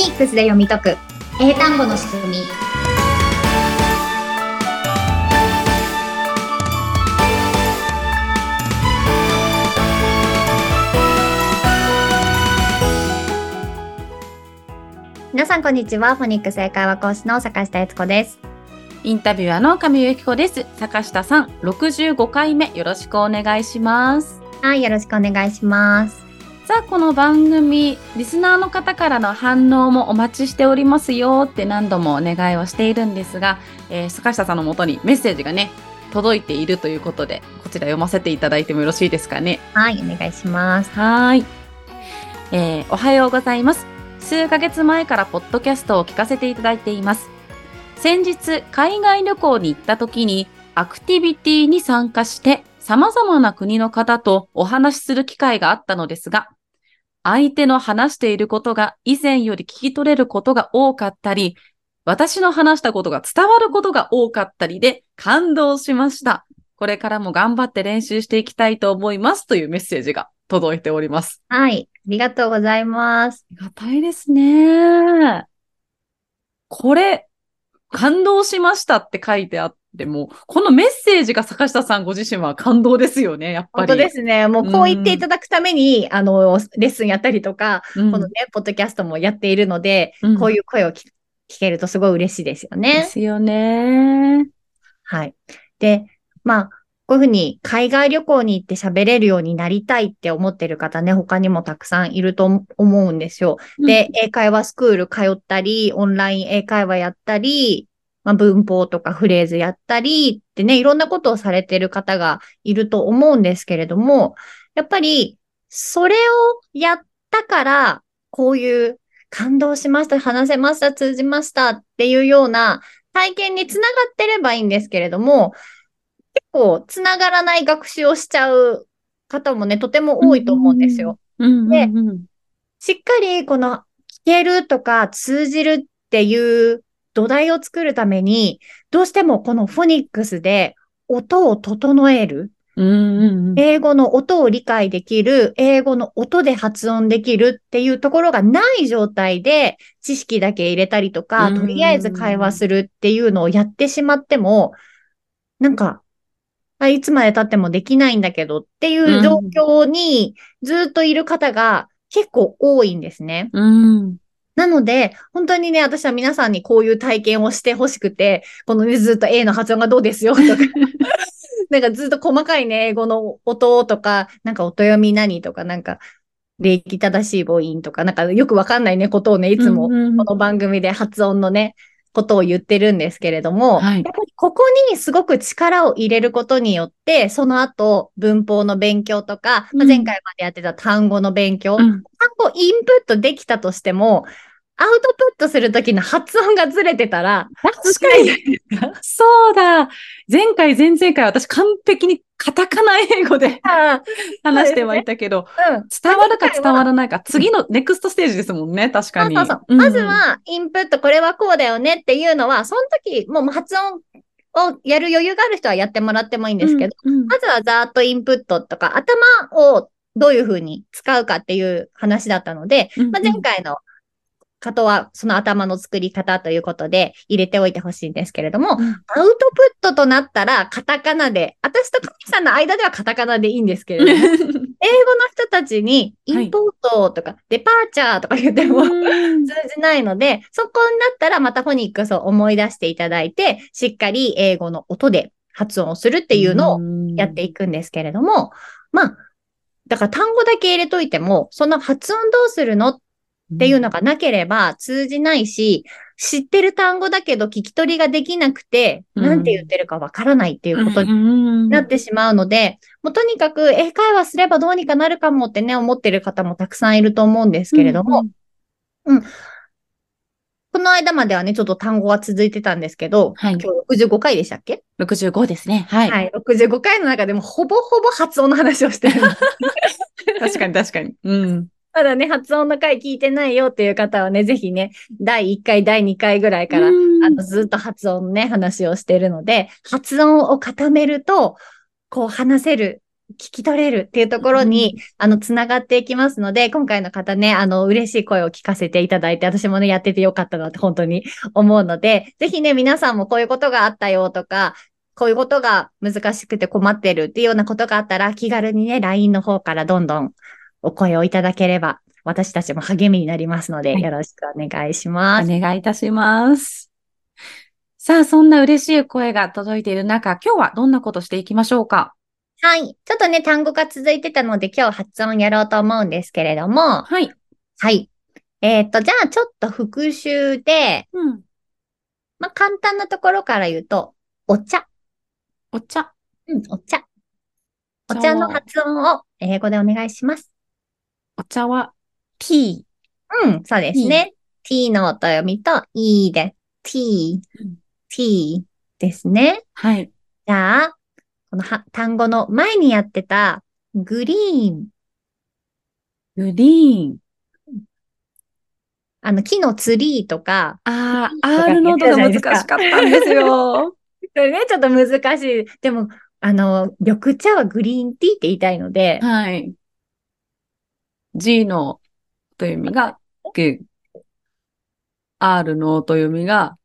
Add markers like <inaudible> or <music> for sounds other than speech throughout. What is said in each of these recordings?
ニックスで読み解く。英単語の仕組み。皆さんこんにちは。フォニックス英会話講師の坂下悦子です。インタビュアーの上由紀子です。坂下さん、65回目。よろしくお願いします。はいよろしくお願いしますさあ、この番組、リスナーの方からの反応もお待ちしておりますよって何度もお願いをしているんですが、えー坂下さんのもとにメッセージがね、届いているということで、こちら読ませていただいてもよろしいですかね？はいお願いしますはーい。えーおはようございます。数ヶ月前からポッドキャストを聞かせていただいています。先日、海外旅行に行った時に、アクティビティに参加して、様々な国の方とお話しする機会があったのですが、相手の話していることが以前より聞き取れることが多かったり、私の話したことが伝わることが多かったりで感動しました。これからも頑張って練習していきたいと思いますというメッセージが届いております。はいありがとうございますありがたいですね。これ、感動しましたって書いてあっても、このメッセージが坂下さんご自身は感動ですよね、やっぱり。本当ですね。もうこう言っていただくために、あの、レッスンやったりとか、うんこのね、ポッドキャストもやっているので、うんこういう声を聞聞けるとすごい嬉しいですよでね。すよね。はい。で、まあ、こういうふうに海外旅行に行って喋れるようになりたいって思ってる方ね、他にもたくさんいると思うんですよ。で、英会話スクール通ったり、オンライン英会話やったり、まあ、文法とかフレーズやったりってね、いろんなことをされてる方がいると思うんですけれども、やっぱり、それをやったから、こういう感動しました、話せました、通じましたっていうような体験につながってればいいんですけれども、結構つながらない学習をしちゃう方もね、とても多いと思うんですよ。でうんしっかりこの聞けるとか通じるっていう土台を作るために、どうしてもこのフォニックスで音を整える、うんうんうん。英語の音を理解できる、英語の音で発音できるっていうところがない状態で知識だけ入れたりとか、うんとりあえず会話するっていうのをやってしまっても、なんか、あいつまで経ってもできないんだけどっていう状況にずっといる方が結構多いんですね。うんなので、本当にね、私は皆さんにこういう体験をしてほしくて、このねずっと A の発音がどうですよとか、<laughs> なんかずっと細かいね、英語の音とか、なんか音読み何とか、なんか、礼儀正しい母音とか、なんかよくわかんないね、ことをね、いつもこの番組で発音のね、ことを言ってるんですけれども、はいやっぱりここにすごく力を入れることによって、その後、文法の勉強とか、まあうん前回までやってた単語の勉強、うん単語インプットできたとしても、アウトプットするときの発音がずれてたら、確かに。<laughs> そうだ。前回、前々回、私完璧にカタカナ英語であ話してはいたけど、あうん。伝わるか伝わらないか、次のネクストステージですもんね、確かに。そうそうそう。んまず、は、インプット、これはこうだよねっていうのは、その時、もう発音をやる余裕がある人はやってもらってもいいんですけど、うんうんまずはざーっとインプットとか、頭をどういうふうに使うかっていう話だったので、うんうんまあ、前回の方はその頭の作り方ということで入れておいてほしいんですけれども、うん。アウトプットとなったらカタカナで、私と神さんの間ではカタカナでいいんですけれども、英語の人たちにインポートとかデパーチャーとか言っても、うん。通じないので、そこになったらまたフォニックスを思い出していただいて、しっかり英語の音で発音をするっていうのをやっていくんですけれども、まあ、だから単語だけ入れといても、その発音どうするのっていうのがなければ通じないし、知ってる単語だけど聞き取りができなくて、うんなんて言ってるかわからないっていうことにになってしまうので、もうとにかく英会話すればどうにかなるかもってね、思ってる方もたくさんいると思うんですけれども、、この間まではね、ちょっと単語が続いてたんですけど、はい今日65回でしたっけ？65ですね。はい。はい。65回の中でもほぼほぼ発音の話をしてる。<laughs> 確かに確かに。うん。まだね、発音の回聞いてないよっていう方はね、ぜひね、第1回、第2回ぐらいから、うん。あの、ずっと発音のね、話をしているので、発音を固めると、こう話せる聞き取れるっていうところに、あの、つながっていきますので、今回の方ね、あの、嬉しい声を聞かせていただいて、私もね、やっててよかったなって本当に思うので、ぜひね、皆さんもこういうことがあったよとか、こういうことが難しくて困ってるっていうようなことがあったら、気軽にね、LINE の方からどんどんお声をいただければ、私たちも励みになりますので、はいよろしくお願いします。お願いいたします。さあ、そんな嬉しい声が届いている中、今日はどんなことしていきましょうか？はい。ちょっとね、単語が続いてたので、今日発音やろうと思うんですけれども、はい。はい。えっ、と、じゃあちょっと復習で、うん。まあ、簡単なところから言うと、お茶。お茶。うん、お茶。お茶の発音を英語でお願いします。お茶は、ティー。うん、そうですね。t の音読みと e で、t うん、t ですね。はい。じゃあ、このは単語の前にやってた、Green。Green。あの、木の tree とか、ああ、R ノートが難しかったんですよ。<laughs> それね、ちょっと難しい。でも、あの、緑茶は green tea って言いたいので、はい。G のという意味が、グ。R の音読みが、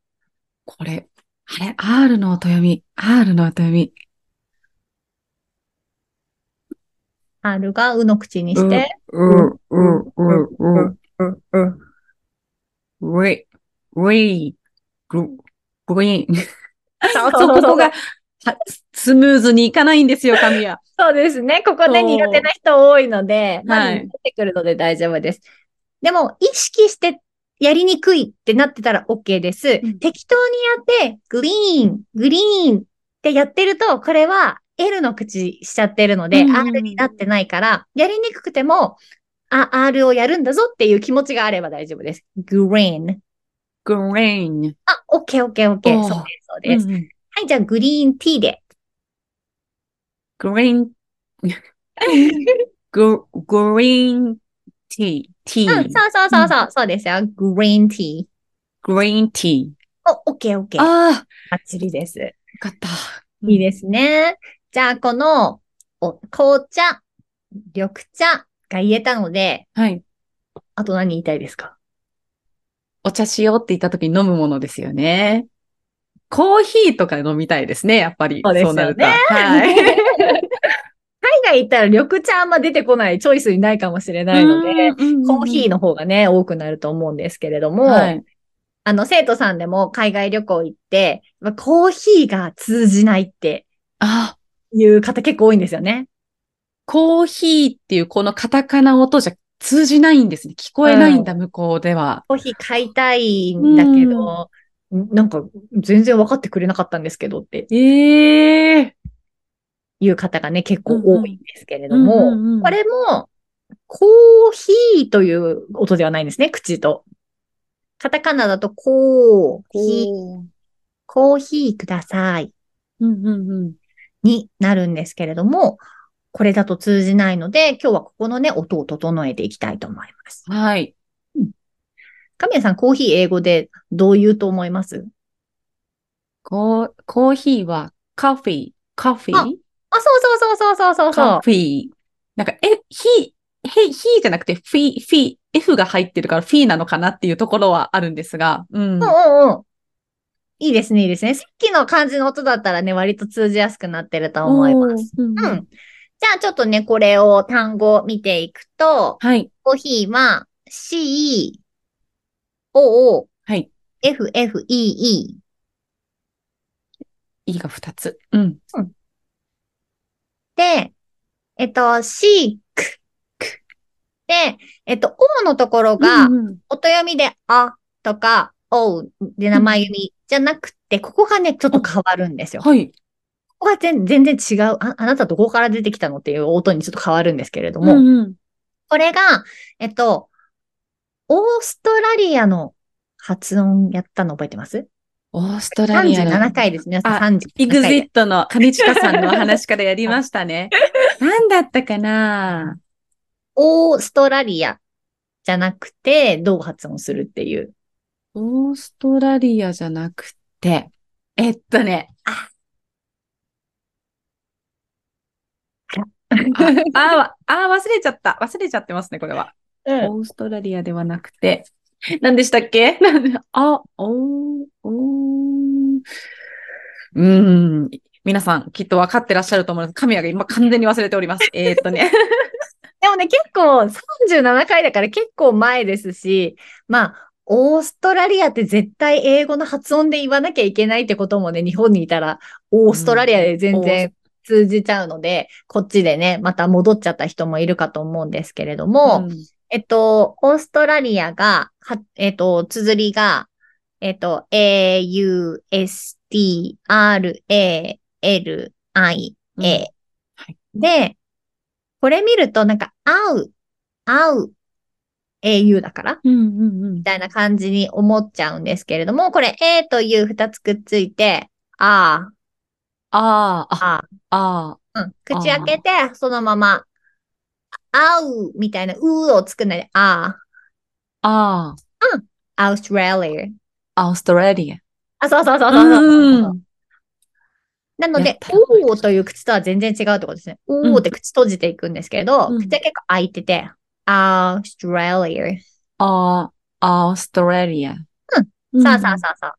これ、あれ、R の音読み、R の音読み。R がうの口にして、うん、うん、うん、うん。うん、うん。ウェイ、ウェイ、グ、グリーン。そうそう、ここが、はスムーズにいかないんですよ、髪は。<laughs> そうですね。ここね、そう苦手な人多いので、まずはい出てくるので大丈夫です。でも、意識してやりにくいってなってたら OK です。うん適当にやって、グリーン、グリーンってやってると、これは L の口しちゃってるので、うんうん R になってないから、やりにくくても、あ、R をやるんだぞっていう気持ちがあれば大丈夫です。グリーン。グリーン。あ、OK, OK, OK. そうです、そうです。うんうんはい、じゃあ、グリーンティーで。グリーン、<laughs> グ、グリーンティー、ティうん、ー、そうそうそうそう、そうですよ。グリーンティー。グリーンティー。お、オッケーオッケー。ああ、よバッチリです。かった。いいですね。じゃあ、この、お、紅茶、緑茶が言えたので、はい。あと何言いたいですか？お茶しようって言った時に飲むものですよね。コーヒーとか飲みたいですね、やっぱり。そうですよねなると。はい。<laughs> 海外行ったら緑茶あんま出てこないチョイスにないかもしれないので、コーヒーの、の方がね、多くなると思うんですけれども、はい。あの、生徒さんでも海外旅行行って、まあコーヒーが通じないってあ、いう方結構多いんですよね。コーヒーっていうこのカタカナ音じゃ通じないんですね。聞こえないんだ、向こうでは。コーヒー買いたいんだけど、なんか全然分かってくれなかったんですけどってええいう方がね、結構多いんですけれどうんも、うんうんこれも、コーヒーという音ではないんですね、口と。カタカナだと、コーヒー、コーヒーくださいうんうんうん。になるんですけれども、これだと通じないので、今日はここのね、音を整えていきたいと思います。はい。神谷さん、コーヒー英語でどう言うと思います？コーコーヒーはカフェー、カフェ？ーあそうそうそうそうそうそうそうカ。フェー。なんか、え、ヒー、へ、ヒーじゃなくて、フィー、フィー、F が入ってるからフィーなのかなっていうところはあるんですが、うん。うんうんうん。いいですね、いいですね。さっきの漢字の音だったらね、割と通じやすくなってると思います。うんうん。じゃあちょっとね、これを単語見ていくと、はい。コーヒーは C, O, はい。F, F, E, E。E が2つ。うん。で、えっと、シーク。で、えっと、O のところが、音読みであとか、O で名前読みじゃなくて、ここがね、ちょっと変わるんですよ。こはい。こが全全然違う。あ、あなたどこから出てきたのっていう音にちょっと変わるんですけれども、うんうんこれが、えっと、オーストラリアの発音やったの覚えてます？オーストラリアの。?37 回です。皆さん37イグジットの金近さんの話からやりましたね。<laughs> 何だったかな？オーストラリアじゃなくて、どう発音するっていう。オーストラリアじゃなくて、えっとね、ああ、あ、あ、忘れちゃった。忘れちゃってますね、これは。うん。オーストラリアではなくて。何でしたっけ？あ、おー、おー。うーん。皆さん、きっと分かってらっしゃると思います。神谷が今完全に忘れております。<laughs> えーっとね。でもね、結構37回だから結構前ですし、まあ、オーストラリアって絶対英語の発音で言わなきゃいけないってこともね、日本にいたらオーストラリアで全然通じちゃうので、こっちでね、また戻っちゃった人もいるかと思うんですけれども、うんえっと、オーストラリアが、は、えっと、綴りが、えっと、A, U, S, T, R, A, L, I, うん。A、はい。で、これ見るとなんか、会う、会う、au だから、み。たいな感じに思っちゃうんですけれども、これ A と U 二つくっついて、ああー、あ、あ、あうん、口開けて、そのまま、会うみたいな、うを作んないで、ああ、ああ、オーストラリア。あ、オーストラリア。あ、そうそうそうそうそう。うんなのでおーという口とは全然違うってことですね。おーって口閉じていくんですけれど、うん口は結構開いてて、オーストラリア。ああ、オーストラリア。うんさあさあさあさあ。っ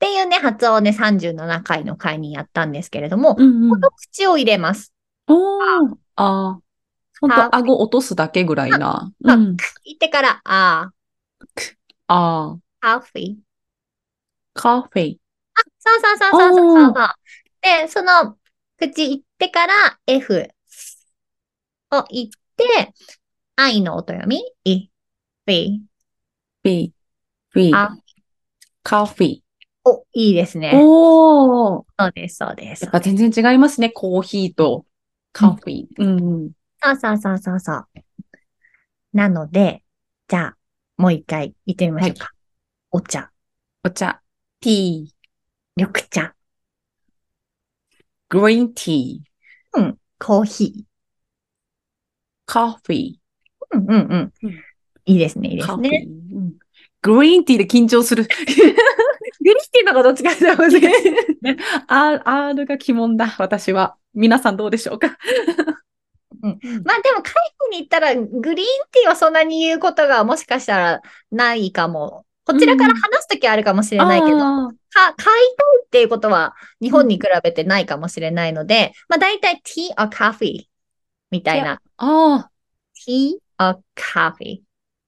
ていうね、発音をね、37回の回にやったんですけれども、うんうんこの口を入れます。おー、あー。ほんあと、顎落とすだけぐらいな。あうん。言ってから、ああー、ー、カフィー。カフェ。そうそうそうそうそうそうそう。で、その、口言ってから、F を言って、I の音読み、い、ビー、あ、カフェ。お、いいですね。おー。そうです、そうです。やっぱ全然違いますね。コーヒーとカフェ。うんうん。そうそうそうそうそう。なので、じゃあ、もう一回言ってみましょうか。お茶、お茶、ティー、緑茶、グリーンティー、コーヒカフェ。ー。うんうんうん。うんいいですね、いいで。すね。うんグリーンティーで緊張する。グリスティのがどっちかって難しい。<laughs> R、R が鬼門だ、私は。皆さんどうでしょうかまあでも、海外に行ったら、グリーンティーはそんなに言うことがもしかしたらないかも。こちらから話すときはあるかもしれないけど、あーか、買いたいっていうことは日本に比べてないかもしれないので、まあ大体 tea or coffee みたいな。あ tea or coffee。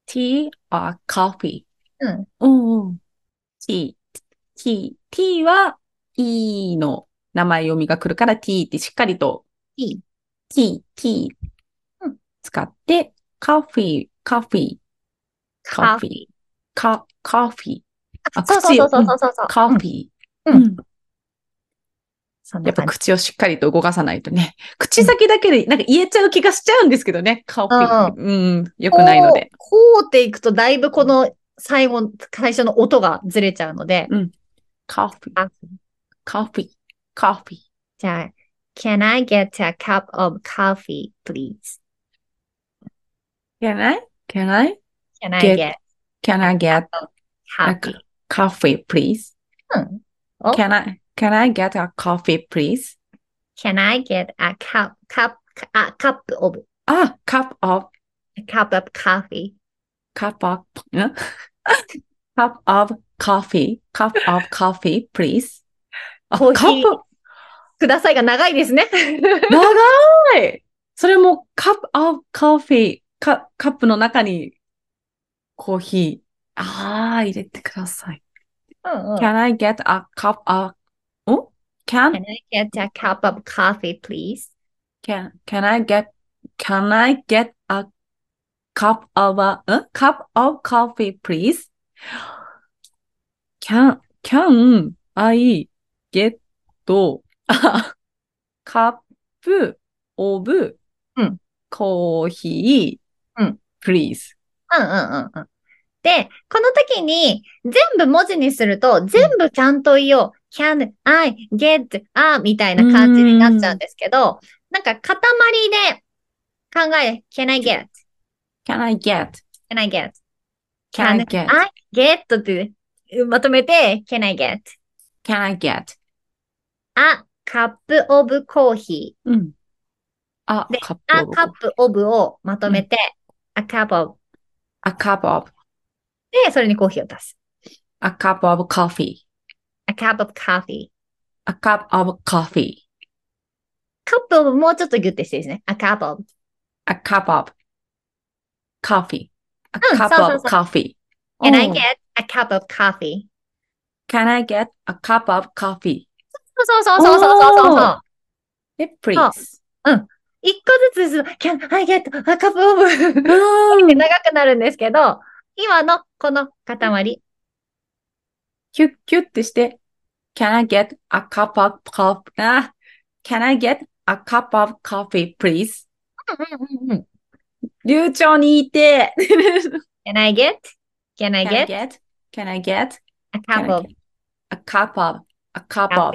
ー、tea or coffee。うん。うんうん。t, t, t は e の名前読みが来るから t ってしっかりと tea。T, t うん使って、カフィー、カフィー、カフィー、カ、カフィー。あそうそうそうそうそうカフィー。うんうんやっぱ。口をしっかりと動かさないとね。<laughs> 口先だけでなんか言えちゃう気がしちゃうんですけどね。カフィー。うん、よくないので。こう。っていくとだいぶこの最後、最初の音がずれちゃうので、カフィー、あカフィー、カフィー。じゃあ、Can I get a cup of coffee, please? Can I? Can I? Can I get? get can I get coffee. a coffee, please? Hmm. Oh. Can I? Can I get a coffee, please? Can I get a cup cup a cup of ah cup of a cup of coffee? Cup of yeah. <laughs> cup of coffee. Cup of coffee, please. A coffee. cup of くださいが長いですね。長いそれも、cup of coffee、カカップの中に、コーヒー。ああ、入れてください。うんうん Can I get a cup of, お Can can, I get a cup of coffee, please? can, can I get, can I get a cup of a, ん cup of coffee, please? Can, can I get a cup of うんコーヒー、うん please? うんうんうんうん。で、この時に全部文字にすると全部ちゃんと言おう。can, I, get, a みたいな感じになっちゃうんですけど、なんか塊で考え、can I get, Can I get? can I get, Can I get? I get ってまとめて、can I get Can I get? a cup of coffee? うん。 あ、でカップ a オブ cup of をまとめて、a cup of A cup of, で、それにコーヒーを足す。 a cup of coffee. a cup of coffee. A cup of coffee. カップ of もうちょっとギュッてしてですね。a cup of. A cup of coffee. A うん cup そうそう of そう coffee. Can I Oh. get a cup of coffee? Can I get a cup of coffee? そうそうそうそうそうそうそう。え、please. 一個ずつです。Can I get a cup of? うん長くなるんですけど、今のこの塊。キュッキュッってして、Can I get a cup of coffee? あ、Can I get a cup of coffee, please? うんうんうん流暢に言って。Can I get? Can I Can I get get? Can I get a cup of get a cup of a cup of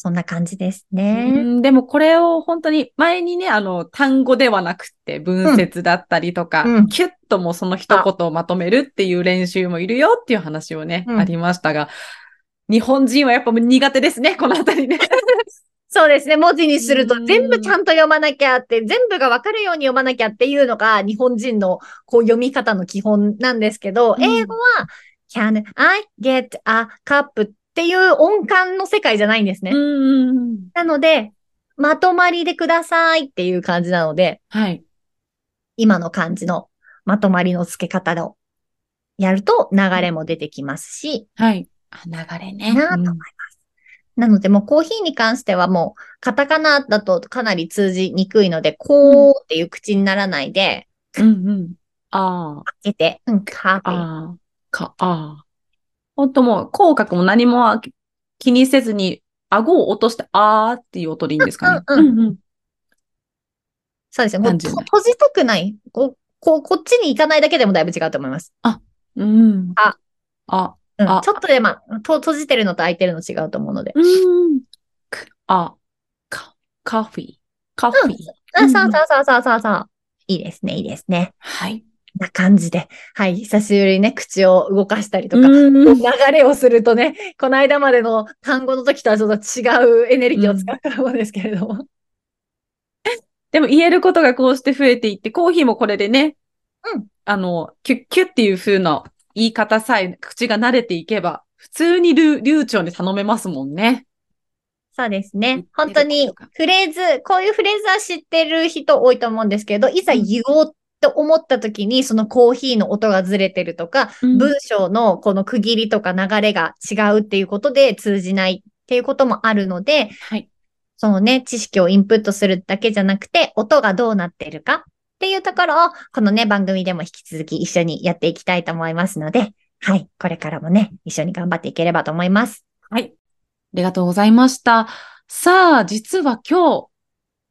そんな感じですうね。んでもこれを本当に前にね、あの、単語ではなくて文節だったりとか、うんキュッともうその一言をまとめるっていう練習もいるよっていう話をね、うんありましたが、日本人はやっぱ苦手ですね、このあたりね。<laughs> そうですね。文字にするとうん全部ちゃんと読まなきゃって、全部がわかるように読まなきゃっていうのが日本人のこう読み方の基本なんですけど、うん英語は Can I get a cup っていう音感の世界じゃないんですね。うん。なので、まとまりでくださいっていう感じなので、はい。今の感じのまとまりの付け方をやると流れも出てきますし、はい。あ流れね。なあと思います。なので、もうコーヒーに関してはもう、カタカナだとかなり通じにくいので、こうっていう口にならないで、うんうん。ああ。開けて、うん、カフェ。ああ、か、ああ。本当もう、口角も何も気にせずに、顎を落として、あーっていう音でいいんですかね。うんうんうん。そうですね。もう閉じたくない。こう、こう、こっちに行かないだけでもだいぶ違うと思います。うん。あ、あ、うん、あちょっとで、まあ、と閉じてるのと開いてるの違うと思うので。うん。くあ、か、カフィー。カフィー。あ、うんそうそうそうそうそうそう。いいですね、いいですね。はい。な感じで。はい。久しぶりにね、口を動かしたりとか、流れをするとね、この間までの単語の時とはちょっと違うエネルギーを使うと思うんですけれども。でも言えることがこうして増えていって、コーヒーもこれでね、うん。あの、キュッキュッっていう風な言い方さえ口が慣れていけば、普通に流流暢に頼めますもんね。そうです。ね本当にフレーズ、こういうフレーズは知ってる人多いと思うんですけど、いざ言おうと思った時に、そのコーヒーの音がずれてるとか、文章のこの区切りとか流れが違うっていうことで通じないっていうこともあるので、はい。そのね、知識をインプットするだけじゃなくて、音がどうなってるかっていうところを、このね、番組でも引き続き一緒にやっていきたいと思いますので、はい、これからもね、一緒に頑張っていければと思います。はい。ありがとうございました。さあ、実は今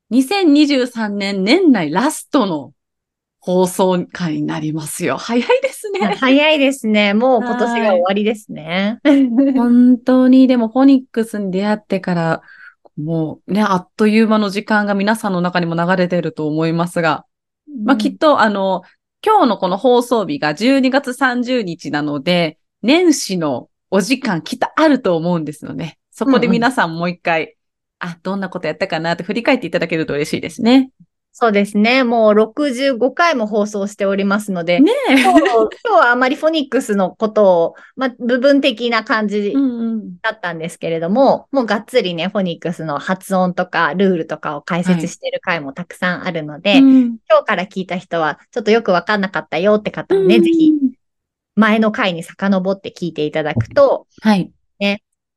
日、2023年年内ラストの放送会になりますよ。早いですね。<laughs> 早いですね。もう今年が終わりですね。本当に、でもフォニックスに出会ってから、もうね、あっという間の時間が皆さんの中にも流れてると思いますが、まあ、きっと、あの、今日のこの放送日が12月30日なので、年始のお時間きっとあると思うんですよね。そこで皆さんもう一回、あ、どんなことやったかなって振り返っていただけると嬉しいですね。そうですね。もう65回も放送しておりますので、ねえ。今日今日はあまりフォニックスのことを、まあ、部分的な感じうんうん。だったんですけれども、もうがっつりね、フォニックスの発音とかルールとかを解説している回もたくさんあるので、うん今日から聞いた人は、ちょっとよくわかんなかったよって方はね、うんぜひ前の回に遡って聞いていただくと、はい。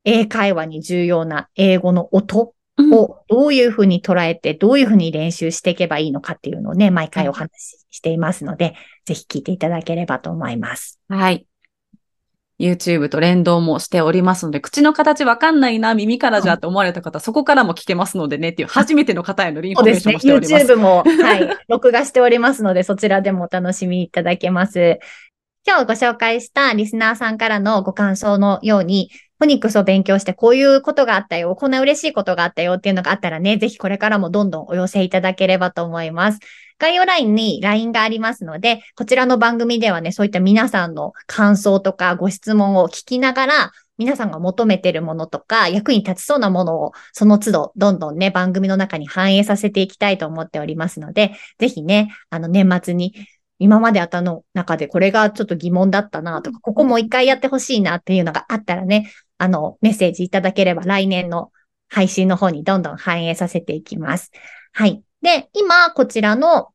英会話に重要な英語の音うんをどういうふうに捉えて、どういうふうに練習していけばいいのかっていうのをね、毎回お話ししていますので、ぜひ聞いていただければと思います。はい。YouTube と連動もしておりますので、口の形わかんないな、耳からじゃって思われた方、そこからも聞けますのでねっていう、初めての方へのインフォメーションそうですね。もしております。YouTube も、<laughs> はい、録画しておりますので、そちらでもお楽しみいただけます。今日ご紹介したリスナーさんからのご感想のように、フォニックスを勉強してこういうことがあったよ、こんな嬉しいことがあったよっていうのがあったらね、ぜひこれからもどんどんお寄せいただければと思います。概要欄に LINE がありますので、こちらの番組ではね、そういった皆さんの感想とかご質問を聞きながら、皆さんが求めているものとか、役に立ちそうなものを、その都度、どんどんね、番組の中に反映させていきたいと思っておりますので、ぜひね、あの、年末に、今まで頭の中でこれがちょっと疑問だったなとか、ここもう一回やってほしいなっていうのがあったらね、あの、メッセージいただければ来年の配信の方にどんどん反映させていきます。はい。で、今、こちらの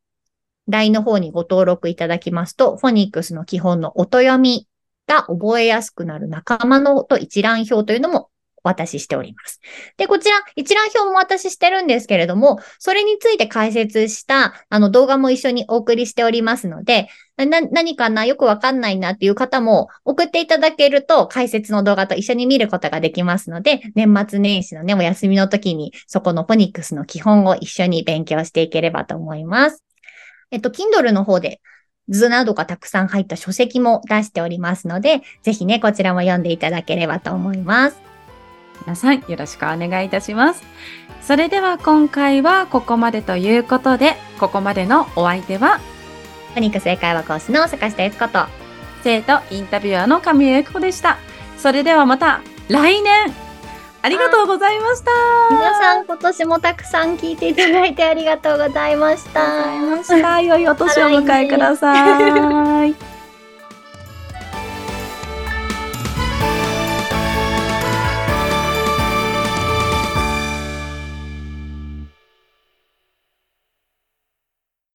LINE の方にご登録いただきますと、フォニックスの基本の音読みが覚えやすくなる仲間のと一覧表というのもお渡ししております。で、こちら、一覧表もお渡ししてるんですけれども、それについて解説したあの動画も一緒にお送りしておりますので、な、何かなよくわかんないなっていう方も送っていただけると解説の動画と一緒に見ることができますので、年末年始のね、お休みの時にそこのフォニックスの基本を一緒に勉強していければと思います。えっと、Kindle の方で図などがたくさん入った書籍も出しておりますので、ぜひね、こちらも読んでいただければと思います。皆さんよろしくお願いいたします。それでは今回はここまでということで、ここまでのお相手は、お肉正解は講師の坂下悦子と、生徒インタビュアーの神谷由紀子でした。それではまた来年ありがとうございました。皆さん今年もたくさん聞いていただいてありがとうございました。良いお年をお迎えください。